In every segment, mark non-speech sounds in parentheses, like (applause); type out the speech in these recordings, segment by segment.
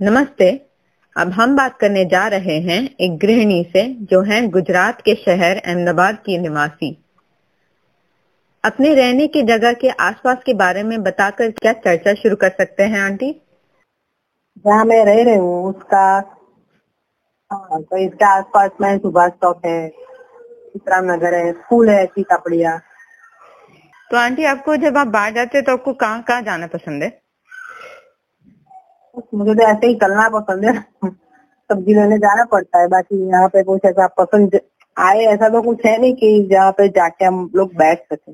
नमस्ते। अब हम बात करने जा रहे हैं एक गृहिणी से जो है गुजरात के शहर अहमदाबाद की निवासी। अपने रहने की जगह के आसपास के बारे में बताकर क्या चर्चा शुरू कर सकते हैं आंटी? जहाँ मैं रह रही हूँ उसका हाँ, तो इसके आसपास में सुभाष चौक है विश्राम नगर है स्कूल है सीतापड़िया। तो आंटी आपको जब आप बाहर जाते हैं तो आपको कहाँ कहाँ जाना पसंद है? मुझे तो ऐसे ही चलना पसंद है। सब्ज़ी लेने जाना पड़ता है, बाकी यहाँ पे कुछ ऐसा पसंद आए, ऐसा तो कुछ है नहीं कि जहाँ पे जाके हम लोग बैठ सके।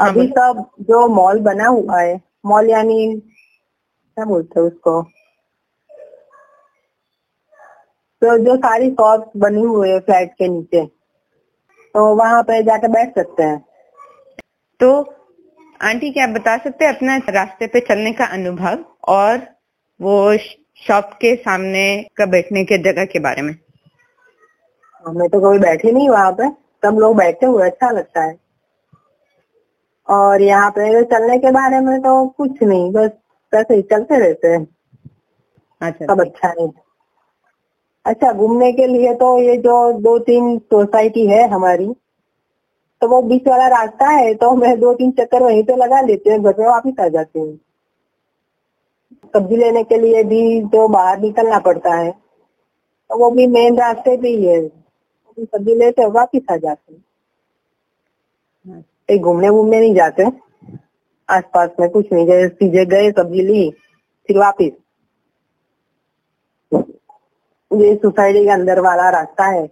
अभी सब जो मॉल बना हुआ है, मॉल यानी क्या बोलते हैं उसको? तो जो सारी शॉप बनी हुई है फ्लैट के नीचे तो वहाँ पे जाके बैठ सकते हैं। तो आंटी क्या आप बता सकते हैं अपना रास्ते पे चलने का अनुभव और वो शॉप के सामने का बैठने के जगह के बारे में? मैं तो कभी बैठी नहीं वहाँ पे। सब लोग बैठे हुए अच्छा लगता है। और यहाँ पे चलने के बारे में तो कुछ नहीं बस वैसे ही चलते रहते हैं। अच्छा सब अच्छा है। अच्छा घूमने के लिए तो ये जो दो तीन सोसाइटी है हमारी तो वो बीच वाला रास्ता है तो मैं दो तीन चक्कर वहीं पे लगा लेते हैं, घर में वापिस आ जाती हूँ। सब्ज़ी लेने के लिए भी जो बाहर निकलना पड़ता है। तो वो भी मेन रास्ते पे ही है। सब्ज़ी लेते वापिस आ जाते हैं। घूमने घूमने नहीं जाते। आसपास में कुछ नहीं जैसे सीधे गए, सब्ज़ी ली, फिर वापिस। ये सोसाइटी के अंदर वाला रास्ता है।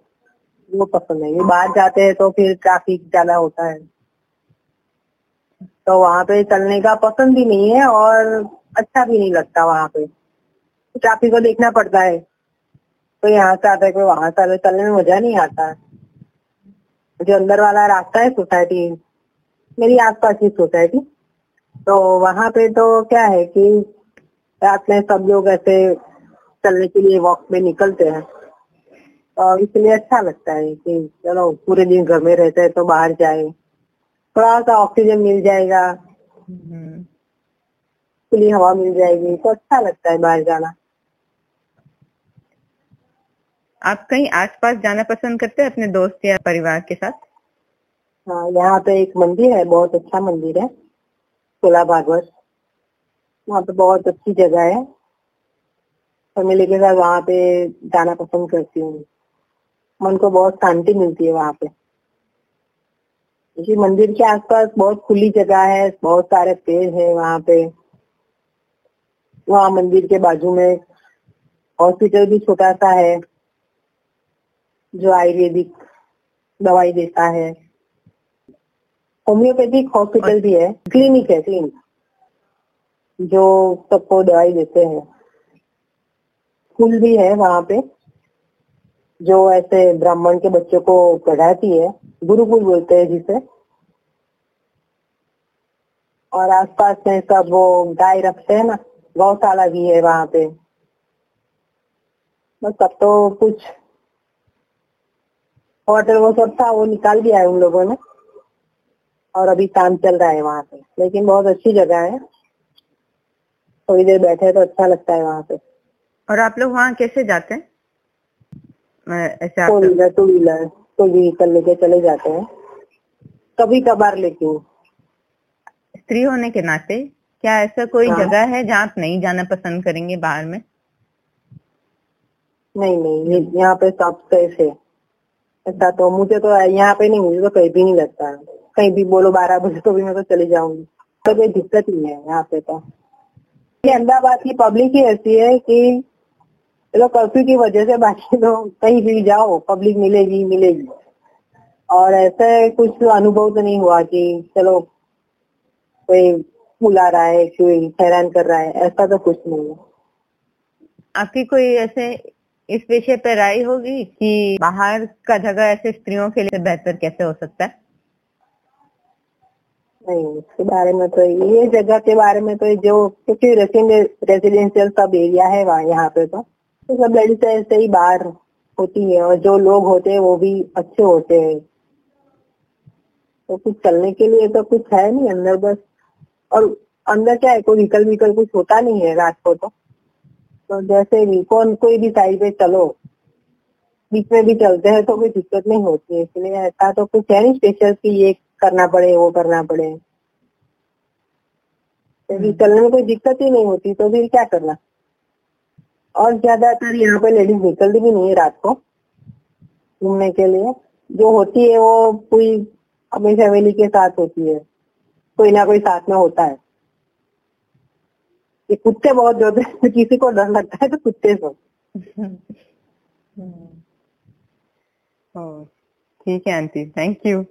वो पसंद है बाहर जाते हैं तो फिर ट्रैफ़िक ज़्यादा होता है। तो वहाँ पे चलने का पसंद भी नहीं है और अच्छा भी नहीं लगता वहाँ पे। ट्रैफ़िक को देखना पड़ता है। तो यहाँ से आता है कोई वहाँ से आता चलने में मज़ा नहीं आता। जो अंदर वाला रास्ता है सोसाइटी मेरी आसपास की सोसाइटी तो वहाँ पे तो क्या है कि रात में सब लोग ऐसे चलने के लिए वॉक में निकलते हैं। और इसलिए अच्छा लगता है कि चलो पूरे दिन घर में रहते हैं तो बाहर जाए। थोड़ा सा ऑक्सीजन मिल जाएगा। खुली हवा मिल जाएगी तो अच्छा लगता है बाहर जाना। आप कहीं आसपास जाना पसंद करते हैं अपने दोस्त या परिवार के साथ? हाँ यहाँ पे एक मंदिर है बहुत अच्छा मंदिर है सोला भागवत। वहाँ पे बहुत अच्छी जगह है। फैमिली के साथ वहाँ पे जाना पसंद करती हूँ। मन को बहुत शांति मिलती है वहाँ पे। इसी मंदिर के आसपास बहुत खुली जगह है, बहुत सारे पेड़ है वहाँ पे। वहाँ मंदिर के बाजू में हॉस्पिटल भी छोटा सा है, जो आयुर्वेदिक दवाई देता है। होम्योपैथिक हॉस्पिटल भी है क्लिनिक है क्लिनिक जो सबको दवाई देते हैं। स्कूल भी है वहाँ पे। जो ऐसे ब्राह्मण के बच्चों को पढ़ाती है, गुरुकुल बोलते हैं जिसे। और आसपास में सब वो गाय रखते हैं ना, गौशाला भी है वहाँ पे। बस तो कुछ होटल वो सब था, वो निकाल दिया है उन लोगों ने। और अभी काम चल रहा है वहाँ पे, लेकिन बहुत अच्छी जगह है। थोड़ी देर बैठे तो अच्छा लगता है वहाँ पे। और आप लोग वहाँ कैसे जाते हैं? ऐसे फोर व्हीलर टू व्हीलर कोई व्हीकल लेके चले जाते हैं। कभी कभार लेकिन स्त्री होने के नाते क्या ऐसा कोई हाँ। जगह है जहाँ आप नहीं जाना पसंद करेंगे बाहर में? नहीं नहीं यहाँ पे सब सेफ़ है। ऐसा तो मुझे तो यहाँ पे नहीं मुझे तो कहीं भी नहीं लगता। कहीं भी बोलो बारह बजे तो भी मैं तो चली जाऊँगी। तो कोई दिक्कत नहीं है यहाँ पे तो। अहमदाबाद की पब्लिक ही ऐसी है कि चलो कर्फ्यू की वजह से बाकी (laughs) तो कहीं भी जाओ पब्लिक मिलेगी मिलेगी। और ऐसे कुछ अनुभव तो नहीं हुआ कि चलो कोई बुला रहा है कोई हैरान कर रहा है ऐसा तो कुछ नहीं है। आपकी कोई ऐसे इस विषय पर राय होगी कि बाहर का जगह ऐसे स्त्रियों के लिए बेहतर कैसे हो सकता है? नहीं इसके बारे में तो ये जगह के बारे में तो जो क्योंकि रेसिडेंशियल सब एरिया है वहाँ यहाँ पे तो। तो सब लेडीज़ ऐसे ही बाहर होती है और जो लोग होते हैं वो भी अच्छे होते हैं। तो कुछ चलने के लिए तो कुछ है नहीं अंदर बस। और अंदर क्या है कोई व्हीकल विकल कुछ होता नहीं है रात को तो तो जैसे भी कौन कोई भी साइड पे चलो बीच में भी चलते हैं तो कोई दिक्कत नहीं होती है। इसलिए ऐसा तो कुछ है नहीं स्पेशल कि ये करना पड़े वो करना पड़े। क्योंकि चलने में कोई दिक्कत ही नहीं होती तो फिर क्या करना? और ज़्यादातर यहाँ पे लेडीज़ निकलती भी नहीं है रात को घूमने के लिए। जो होती है वो कोई अपनी फैमिली के साथ होती है। कोई ना कोई साथ में होता है। ये कुत्ते बहुत होते हैं किसी को डर लगता है तो कुत्ते से (laughs) ठीक है आंटी थैंक यू